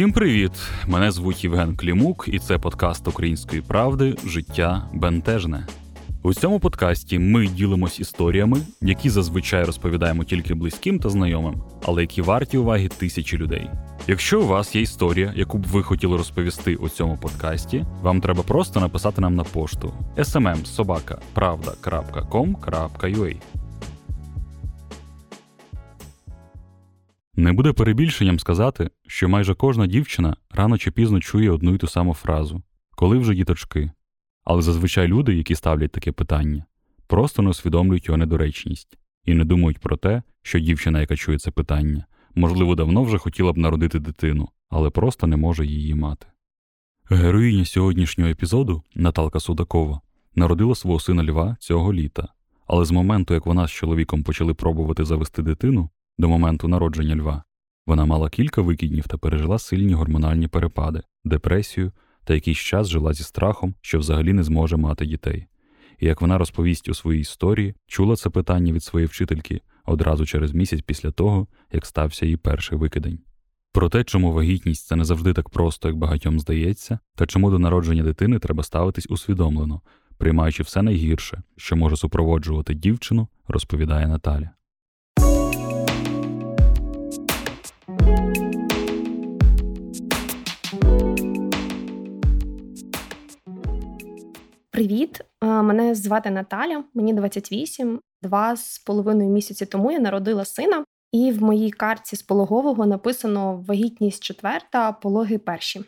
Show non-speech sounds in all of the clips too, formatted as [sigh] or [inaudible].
Усім привіт! Мене звуть Євген Клімук, і це подкаст Української правди Життя бентежне. У цьому подкасті ми ділимось історіями, які зазвичай розповідаємо тільки близьким та знайомим, але які варті уваги тисячі людей. Якщо у вас є історія, яку б ви хотіли розповісти у цьому подкасті, вам треба просто написати нам на пошту smmsobaka.pravda.com.ua Не буде перебільшенням сказати, що майже кожна дівчина рано чи пізно чує одну й ту саму фразу коли вже діточки. Але зазвичай люди, які ставлять таке питання, просто не усвідомлюють його недоречність і не думають про те, що дівчина, яка чує це питання, можливо, давно вже хотіла б народити дитину, але просто не може її мати. Героїня сьогоднішнього епізоду, Наталка Судакова, народила свого сина Льва цього літа, але з моменту, як вона з чоловіком почали пробувати завести дитину, до моменту народження Льва, вона мала кілька викиднів та пережила сильні гормональні перепади, депресію та якийсь час жила зі страхом, що взагалі не зможе мати дітей. І як вона розповість у своїй історії, чула це питання від своєї вчительки одразу через місяць після того, як стався її перший викидень. Про те, чому вагітність це не завжди так просто, як багатьом здається, та чому до народження дитини треба ставитись усвідомлено, приймаючи все найгірше, що може супроводжувати дівчину, розповідає Наталя. Привіт, мене звати Наталя, мені 28. Два з половиною місяці тому я народила сина, і в моїй карті з пологового написано вагітність четверта, пологи перші.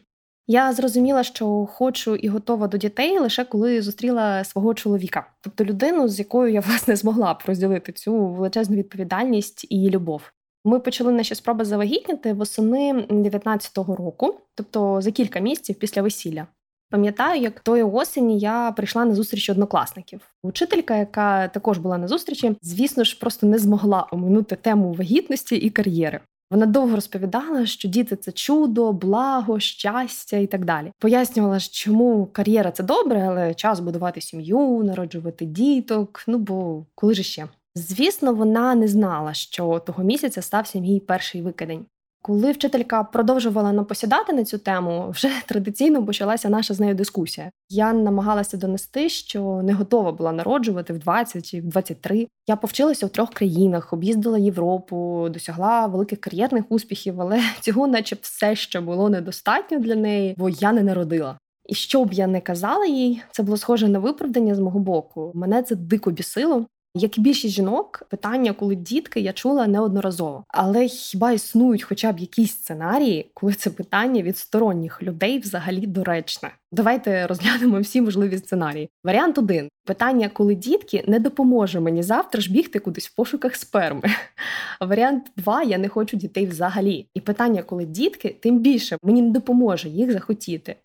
Я зрозуміла, що хочу і готова до дітей лише коли зустріла свого чоловіка, тобто людину, з якою я [laughs] власне змогла б розділити цю величезну відповідальність і любов. Ми почали наші спроби завагітніти восени 19-го року, тобто за кілька місяців після весілля. Пам'ятаю, як тої осені я прийшла на зустріч однокласників. Учителька, яка також була на зустрічі, звісно ж, просто не змогла оминути тему вагітності і кар'єри. Вона довго розповідала, що діти це чудо, благо, щастя і так далі. Пояснювала, чому кар'єра це добре, але час будувати сім'ю, народжувати діток. Ну бо коли ж ще? Звісно, вона не знала, що того місяця стався мій перший викидень. Коли вчителька продовжувала нам посідати на цю тему, вже [laughs] традиційно почалася наша з нею дискусія. Я намагалася донести, що не готова була народжувати в 20 чи в 23. Я повчилася в трьох країнах, об'їздила Європу, досягла великих кар'єрних успіхів, але [laughs] цього, наче все ще було недостатньо для неї, бо я не народила. І що б я не казала їй, це було схоже на виправдання з мого боку. Мене це дико бісило. Як і більшість жінок, питання, коли дітки, я чула неодноразово. Але хіба існують хоча б якісь сценарії, коли це питання від сторонніх людей взагалі доречне? Давайте розглянемо всі можливі сценарії. Варіант один: питання, коли дітки не допоможе мені завтра ж бігти кудись в пошуках сперми. [laughs] Варіант два я не хочу дітей взагалі. І питання, коли дітки, тим більше мені не допоможе їх захотіти.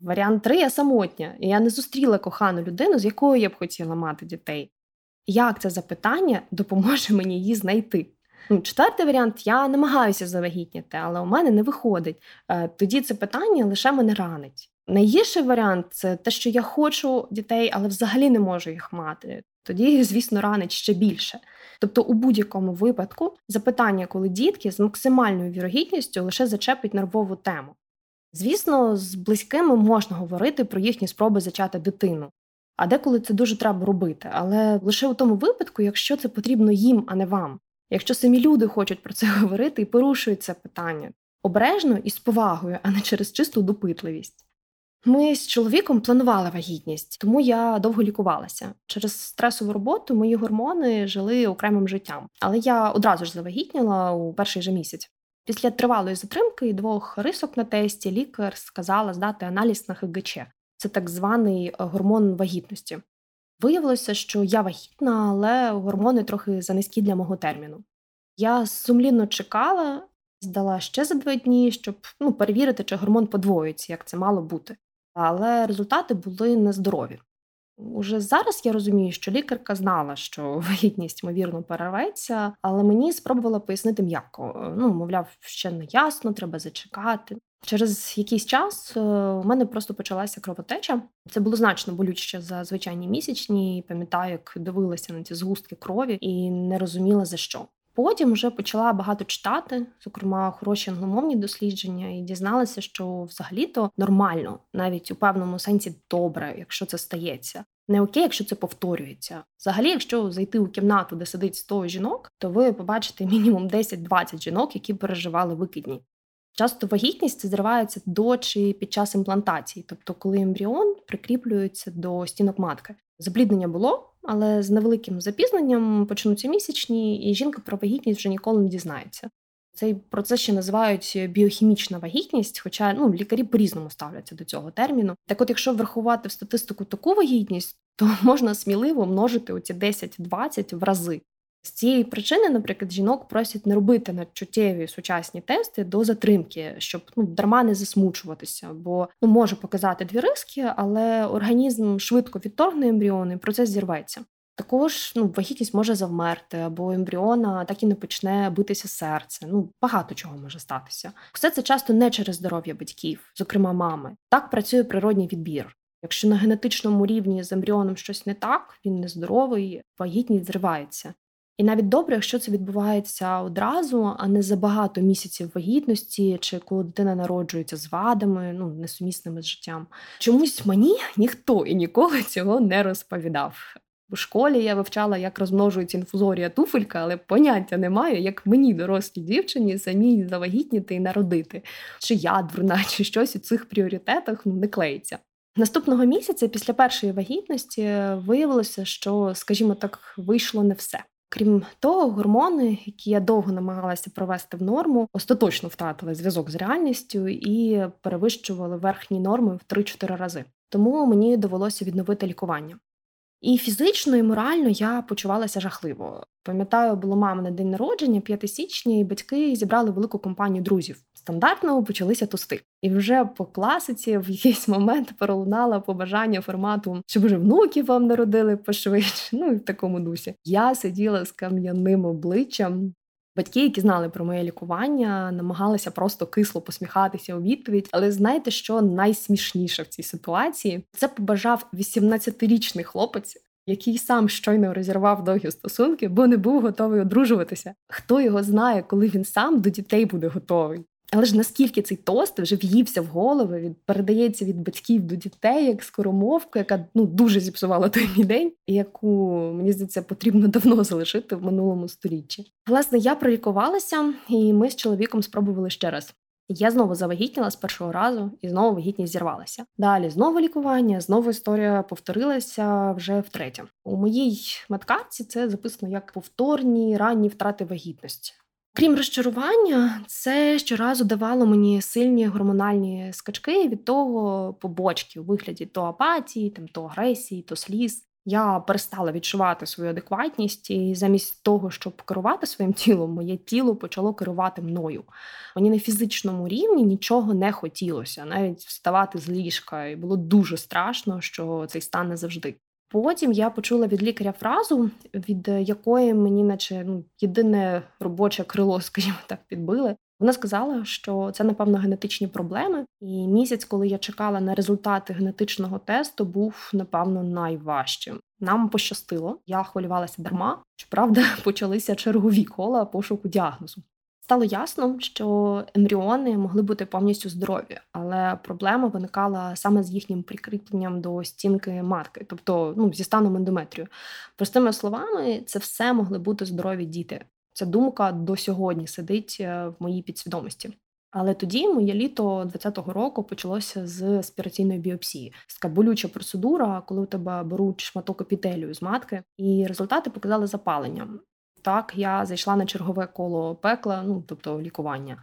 Варіант три я самотня, і я не зустріла кохану людину, з якою я б хотіла мати дітей. Як це запитання допоможе [laughs] мені її знайти? Ну, Четвертий варіант я намагаюся завагітніти, але у мене не виходить. Е, тоді це питання лише мене ранить. Найгірший варіант це те, що я хочу дітей, але взагалі не можу їх мати. Тоді, звісно, ранить ще більше. Тобто, у будь-якому випадку запитання, коли дітки з максимальною вірогідністю лише зачепить нервову тему. Звісно, з близькими можна говорити про їхні спроби зачати дитину, а деколи це дуже треба робити, але лише у тому випадку, якщо це потрібно їм, а не вам. Якщо самі люди хочуть про це [laughs] говорити і порушують це питання обережно і з повагою, а не через чисту допитливість. Ми з чоловіком планували вагітність, тому я довго лікувалася. Через стресову роботу мої гормони жили окремим життям, але я одразу ж завагітніла у перший же місяць. Після тривалої затримки і двох рисок на тесті лікар сказала здати аналіз на ХГЧ це так званий е, гормон вагітності. Виявилося, що я вагітна, але гормони трохи занизькі для мого терміну. Я сумлінно чекала, здала ще за два дні, щоб ну, перевірити, чи гормон подвоюється, як це мало бути. Але результати були нездорові. Уже зараз я розумію, що лікарка знала, що вагітність ймовірно перерветься, але мені спробувала пояснити м'яко. Ну, мовляв, ще не ясно, треба зачекати. Через якийсь час е, у мене просто почалася кровотеча. Це було значно болюче за звичайні місячні. Пам'ятаю, як дивилася на ці згустки крові і не розуміла за що. Потім вже почала багато читати, зокрема хороші англомовні дослідження, і дізналася, що взагалі-то нормально, навіть у певному сенсі добре, якщо це стається. Не окей, якщо це повторюється. Взагалі, якщо зайти у кімнату, де сидить 100 жінок, то ви побачите мінімум 10-20 жінок, які переживали викидні. Часто вагітність зривається до чи під час імплантації, тобто коли ембріон прикріплюється до стінок матки. Запліднення було, але з невеликим запізненням почнуться місячні, і жінка про вагітність вже ніколи не дізнається. Цей процес ще називають біохімічна вагітність, хоча ну, лікарі по-різному ставляться до цього терміну. Так, от, якщо врахувати в статистику таку вагітність, то [laughs] можна сміливо множити оці 10-20 в рази. З цієї причини, наприклад, жінок просять не робити надчуттєві сучасні тести до затримки, щоб ну дарма не засмучуватися, бо ну може показати дві риски, але організм швидко відторгне ембріони, і процес зірветься. Також ну, вагітність може завмерти, або ембріона так і не почне битися серце. Ну багато чого може статися. Все це часто не через здоров'я батьків, зокрема мами. Так працює природній відбір. Якщо на генетичному рівні з ембріоном щось не так, він нездоровий, вагітність зривається. І навіть добре, якщо це відбувається одразу, а не за багато місяців вагітності, чи коли дитина народжується з вадами, ну несумісними з життям. Чомусь мені ніхто і ніколи цього не розповідав. У школі я вивчала, як розмножується інфузорія туфелька, але поняття немає, як мені, дорослій дівчині, самій завагітніти і народити. Чи я дурна, [laughs] чи щось у цих пріоритетах ну, не клеїться. Наступного місяця, після першої вагітності, виявилося, що, скажімо так, вийшло не все. Крім того, гормони, які я довго намагалася провести в норму, остаточно втратили зв'язок з реальністю і перевищували верхні норми в 3-4 рази. Тому мені довелося відновити лікування. І фізично, і морально я почувалася жахливо. Пам'ятаю, було мама на день народження, 5 січня, і батьки зібрали велику компанію друзів. Стандартно почалися тости. І вже по класиці в якийсь момент пролунало побажання формату, щоб вже внуків вам народили пошвидше. Ну і в такому дусі. Я сиділа з кам'яним обличчям. Батьки, які знали про моє лікування, намагалися просто кисло посміхатися у відповідь. Але знаєте, що найсмішніше в цій ситуації? Це побажав 18-річний хлопець, який сам щойно розірвав довгі стосунки, бо не був готовий одружуватися. Хто його знає, коли він сам до дітей буде готовий? Але ж наскільки цей тост вже в'ївся в голови, від передається від батьків до дітей, як скоромовка, яка ну дуже зіпсувала той мій день, яку мені здається потрібно давно залишити в минулому сторіччі. Власне, я пролікувалася, і ми з чоловіком спробували ще раз. Я знову завагітніла з першого разу, і знову вагітність зірвалася. Далі знову лікування, знову історія повторилася вже втретє. У моїй медкарці це записано як повторні ранні втрати вагітності. Крім розчарування, це щоразу давало мені сильні гормональні скачки від того побочки у вигляді то апатії, там то агресії, то сліз. Я перестала відчувати свою адекватність, і замість того, щоб керувати своїм тілом, моє тіло почало керувати мною. Мені на фізичному рівні нічого не хотілося, навіть вставати з ліжка, і було дуже страшно, що цей стан не завжди. Потім я почула від лікаря фразу, від якої мені, наче ну, єдине робоче крило, [laughs] скажімо так, підбили. Вона сказала, що це, напевно, генетичні проблеми. І місяць, коли я чекала на результати генетичного тесту, був напевно найважчим. Нам пощастило, я хвилювалася дарма. Щоправда, [laughs] почалися чергові кола пошуку діагнозу. Стало ясно, що ембріони могли бути повністю здорові, але проблема виникала саме з їхнім прикріпленням до стінки матки, тобто ну, зі станом ендометрію. Простими словами, це все могли бути здорові діти. Ця думка до сьогодні сидить е, в моїй підсвідомості. Але тоді моє літо 20-го року почалося з аспіраційної біопсії. Така болюча процедура, коли у тебе беруть шматок епітелію з матки, і результати показали запалення. Так, я зайшла на чергове коло пекла, ну тобто лікування.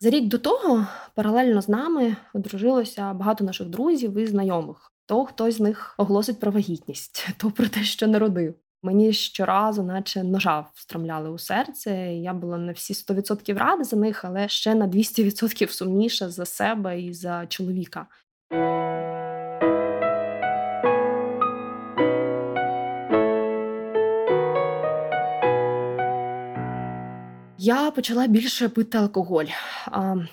За рік до того паралельно з нами одружилося багато наших друзів і знайомих. То хтось з них оголосить про вагітність, [laughs] то про те, що народив. Мені щоразу, наче ножа встромляли у серце. Я була на всі 100% рада за них, але ще на 200% сумніша за себе і за чоловіка. Я почала більше пити алкоголь.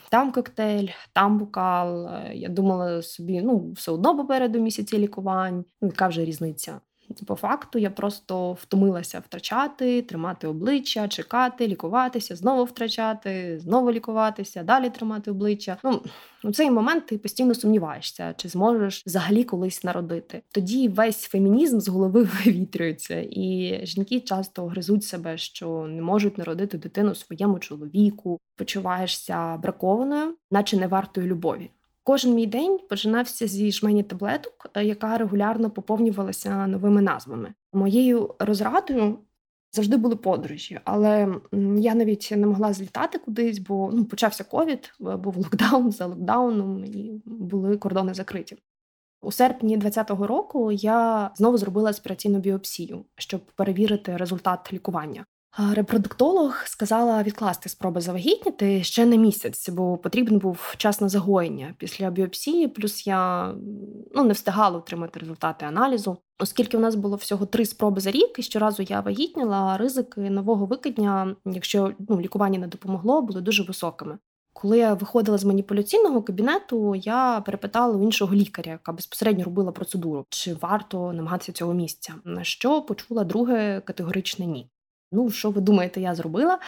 Там коктейль, там бокал. Я думала собі, ну все одно попереду місяці лікувань. Ну, яка вже різниця? По факту я просто втомилася втрачати, тримати обличчя, чекати, лікуватися, знову втрачати, знову лікуватися, далі тримати обличчя. Ну у цей момент ти постійно сумніваєшся, чи зможеш взагалі колись народити. Тоді весь фемінізм з голови [laughs] вивітрюється, і жінки часто гризуть себе, що не можуть народити дитину своєму чоловіку, почуваєшся бракованою, наче не вартою любові. Кожен мій день починався зі жмені таблеток, е, яка регулярно поповнювалася новими назвами. Моєю розрадою завжди були подорожі, але я навіть не могла злітати кудись, бо ну почався ковід, був локдаун за локдауном, і були кордони закриті. У серпні 2020 року я знову зробила аспіраційну біопсію, щоб перевірити результат лікування. Репродуктолог сказала відкласти спроби завагітніти ще на місяць, бо потрібен був час на загоєння після біопсії. Плюс я ну не встигала отримати результати аналізу, оскільки у нас було всього три спроби за рік, і щоразу я вагітніла, ризики нового викидня, якщо ну лікування не допомогло, були дуже високими. Коли я виходила з маніпуляційного кабінету, я перепитала у іншого лікаря, яка безпосередньо робила процедуру, чи варто намагатися цього місця. На що почула друге категоричне ні. Ну, що ви думаєте, я зробила?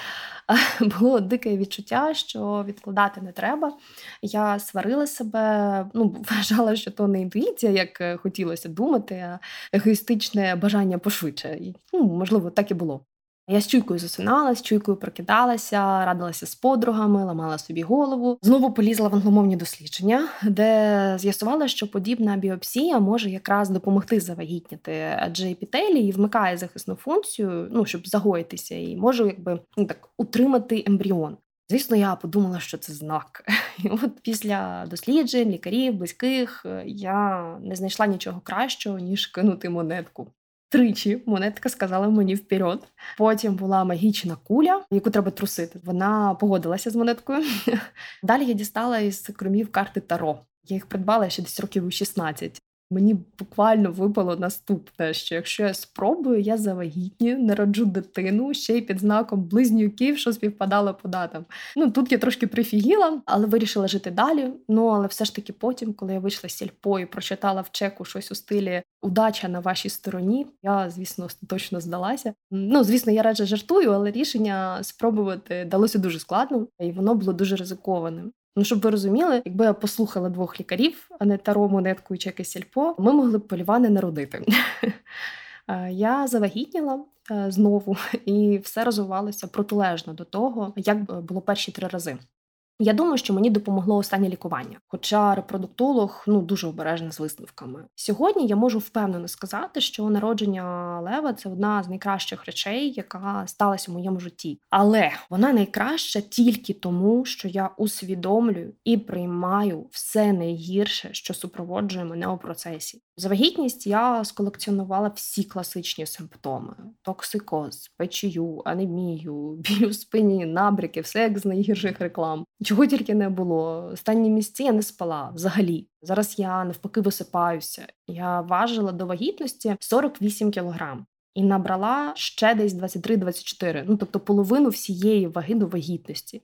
[laughs] Було дике відчуття, що відкладати не треба. Я сварила себе, ну, [laughs] вважала, що то не інтуїція, як е, хотілося думати, а егоїстичне бажання пошвидше. І, ну, Можливо, так і було. Я з чуйкою засинала, з чуйкою прокидалася, радилася з подругами, ламала собі голову. Знову полізла в англомовні дослідження, де з'ясувала, що подібна біопсія може якраз допомогти завагітніти, адже епітелій вмикає захисну функцію, ну щоб загоїтися, і може якби ну, так утримати ембріон. Звісно, я подумала, що це знак. І От після досліджень, лікарів, близьких я не знайшла нічого кращого ніж кинути монетку. Тричі монетка сказала мені вперед. Потім була магічна куля, яку треба трусити. Вона погодилася з монеткою. [laughs] Далі я дістала із кромів карти Таро. Я їх придбала ще десь років у 16. Мені буквально випало наступне, що якщо я спробую, я завагітню, народжу дитину ще й під знаком близнюків, що співпадало по датам. Ну тут я трошки прифігіла, але вирішила жити далі. Ну але все ж таки, потім, коли я вийшла з сільпо і прочитала в чеку щось у стилі Удача на вашій стороні, я звісно точно здалася. Ну звісно, я радше жартую, але рішення спробувати далося дуже складно, і воно було дуже ризикованим. Ну, щоб ви розуміли, якби я послухала двох лікарів, а не таро, монетку і чеки сільпо, ми могли б поліва не народити. [laughs] Я завагітніла е, знову, [laughs] і все розвивалося протилежно до того, як було перші три рази. Я думаю, що мені допомогло останнє лікування, хоча репродуктолог ну дуже обережний з висновками. Сьогодні я можу впевнено сказати, що народження лева це одна з найкращих речей, яка сталася в моєму житті. Але вона найкраща тільки тому, що я усвідомлюю і приймаю все найгірше, що супроводжує мене у процесі. За вагітність я сколекціонувала всі класичні симптоми: токсикоз, печію, анемію, біль спині, набряки, все як з найгірших реклам. Чого тільки не було. Останні місці я не спала взагалі. Зараз я навпаки висипаюся. Я важила до вагітності 48 кілограм і набрала ще десь 23-24, ну тобто половину всієї ваги до вагітності.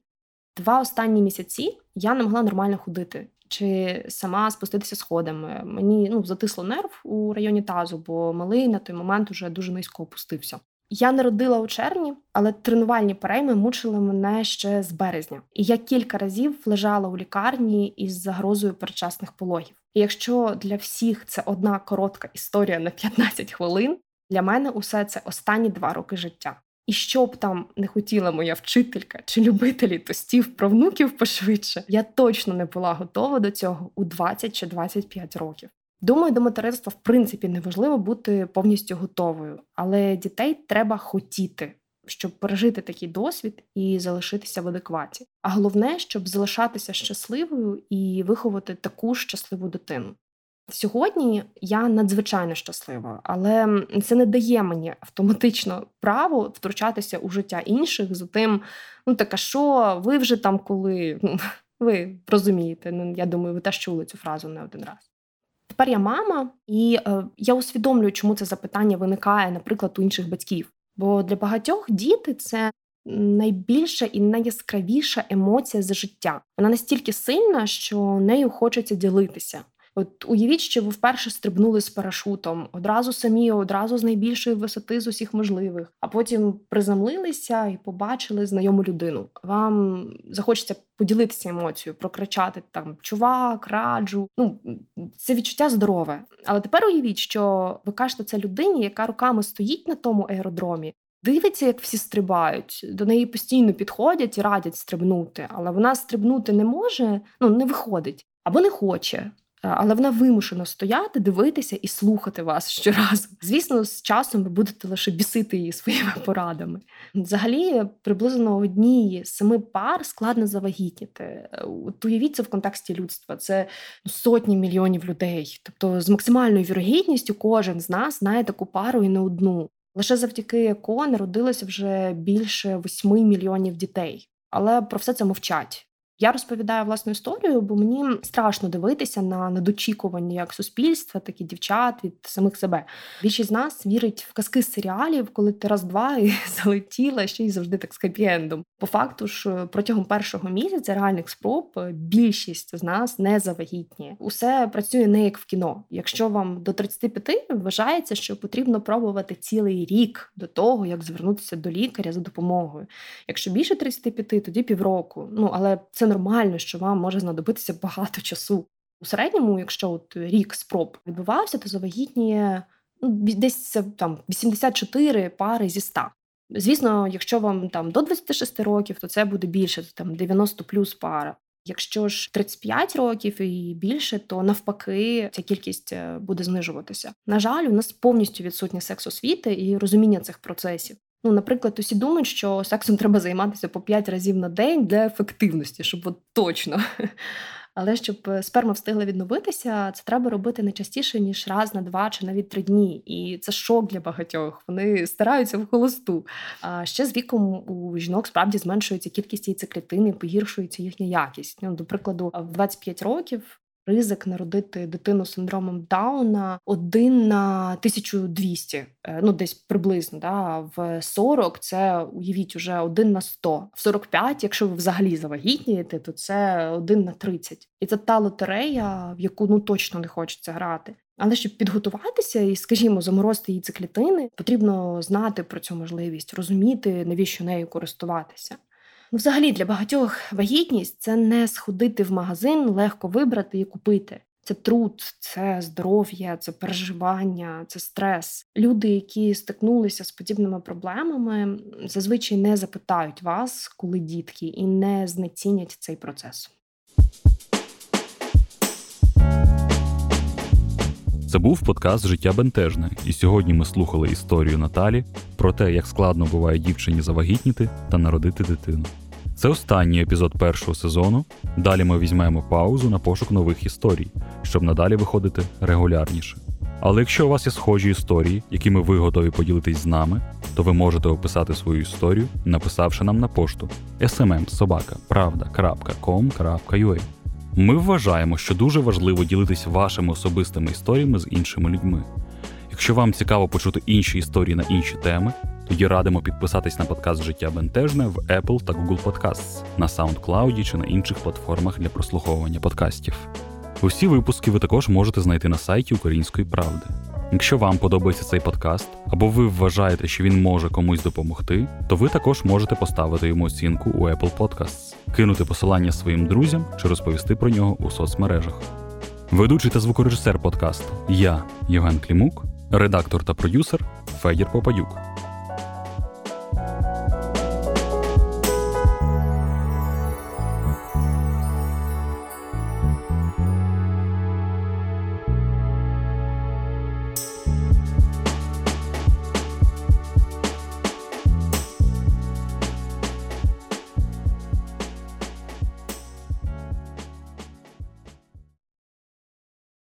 Два останні місяці я не могла нормально ходити чи сама спуститися сходами. Мені ну затисло нерв у районі тазу, бо малий на той момент уже дуже низько опустився. Я народила у червні, але тренувальні перейми мучили мене ще з березня. І я кілька разів лежала у лікарні із загрозою передчасних пологів. І якщо для всіх це одна коротка історія на 15 хвилин, для мене усе це останні два роки життя. І що б там не хотіла моя вчителька чи любителі тостів про внуків пошвидше, я точно не була готова до цього у 20 чи 25 років. Думаю, до материнства в принципі не важливо бути повністю готовою, але дітей треба хотіти, щоб пережити такий досвід і залишитися в адекваті. А головне, щоб залишатися щасливою і виховати таку щасливу дитину. Сьогодні я надзвичайно щаслива, але це не дає мені автоматично право втручатися у життя інших за тим, ну так а що, ви вже там коли ну, ви розумієте, ну я думаю, ви теж чули цю фразу не один раз. Тепер я мама, і е, я усвідомлюю, чому це запитання виникає, наприклад, у інших батьків. Бо для багатьох діти це найбільша і найяскравіша емоція за життя. Вона настільки сильна, що нею хочеться ділитися. От уявіть, що ви вперше стрибнули з парашутом, одразу самі, одразу з найбільшої висоти з усіх можливих, а потім приземлилися і побачили знайому людину. Вам захочеться поділитися емоцією, прокричати там чувак, раджу. Ну це відчуття здорове. Але тепер уявіть, що ви кажете це людині, яка руками стоїть на тому аеродромі. Дивиться, як всі стрибають, до неї постійно підходять і радять стрибнути, але вона стрибнути не може, ну не виходить або не хоче. Е, але вона вимушена стояти, дивитися і слухати вас [laughs] щоразу. Звісно, з часом ви будете лише бісити її своїми [laughs] порадами. Взагалі, приблизно одній з семи пар складно завагітніти. От уявіть це в контексті людства. Це сотні мільйонів людей. Тобто, з максимальною вірогідністю кожен з нас знає таку пару і не одну. Лише завдяки ЕКО народилося вже більше восьми мільйонів дітей. Але про все це мовчать. Я розповідаю власну історію, бо мені страшно дивитися на недочікування як суспільства, так і дівчат від самих себе. Більшість з нас вірить в казки з серіалів, коли ти раз-два [laughs] і залетіла ще й завжди так з хеппі-ендом. По факту ж протягом першого місяця реальних спроб більшість з нас не завагітні. Усе працює не як в кіно. Якщо вам до 35 вважається, що потрібно пробувати цілий рік до того, як звернутися до лікаря за допомогою. Якщо більше 35, тоді півроку. Ну але це це нормально, що вам може знадобитися багато часу. У середньому, якщо от рік спроб відбувався, то завагітніє ну, десь там 84 пари зі 100. Звісно, якщо вам там до 26 років, то це буде більше, там 90 плюс пара. Якщо ж 35 років і більше, то навпаки ця кількість е, буде знижуватися. На жаль, у нас повністю відсутня секс освіти і розуміння цих процесів. Ну, наприклад, усі думають, що сексом треба займатися по 5 разів на день для ефективності, щоб от точно. [laughs] Але щоб е, сперма встигла відновитися, це треба робити не частіше ніж раз на два чи навіть три дні. І це шок для багатьох. Вони стараються в холосту. А ще з віком у жінок справді зменшується кількість яйцеклітин і погіршується їхня якість. Ну, до прикладу, в 25 років ризик народити дитину з синдромом Дауна один на 1200, е, ну десь приблизно. Да? В 40 це уявіть уже один на 100. В 45, якщо ви взагалі завагітнієте, то це один на 30. І це та лотерея, в яку ну точно не хочеться грати. Але щоб підготуватися і, скажімо, заморозити її циклітини, потрібно знати про цю можливість, розуміти, навіщо нею користуватися. Ну, взагалі, для багатьох вагітність це не сходити в магазин, легко вибрати і купити. Це труд, це здоров'я, це переживання, це стрес. Люди, які стикнулися з подібними проблемами, зазвичай не запитають вас, коли дітки, і не знецінять цей процес. Це був подкаст Життя бентежне, і сьогодні ми слухали історію Наталі про те, як складно буває дівчині завагітніти та народити дитину. Це останній епізод першого сезону. Далі ми візьмемо паузу на пошук нових історій, щоб надалі виходити регулярніше. Але якщо у вас є схожі історії, якими ви готові поділитись з нами, то ви можете описати свою історію, написавши нам на пошту smmsobaka.pravda.com.ua Ми вважаємо, що дуже важливо ділитись вашими особистими історіями з іншими людьми. Якщо вам цікаво почути інші історії на інші теми, тоді радимо підписатись на подкаст Життя Бентежне в Apple та Google Podcasts, на SoundCloud чи на інших платформах для прослуховування подкастів. Усі випуски ви також можете знайти на сайті Української правди. Якщо вам подобається цей подкаст, або ви вважаєте, що він може комусь допомогти, то ви також можете поставити йому оцінку у Apple Podcasts, кинути посилання своїм друзям чи розповісти про нього у соцмережах. Ведучий та звукорежисер подкасту я, Євген Клімук, редактор та продюсер Федір Попадюк.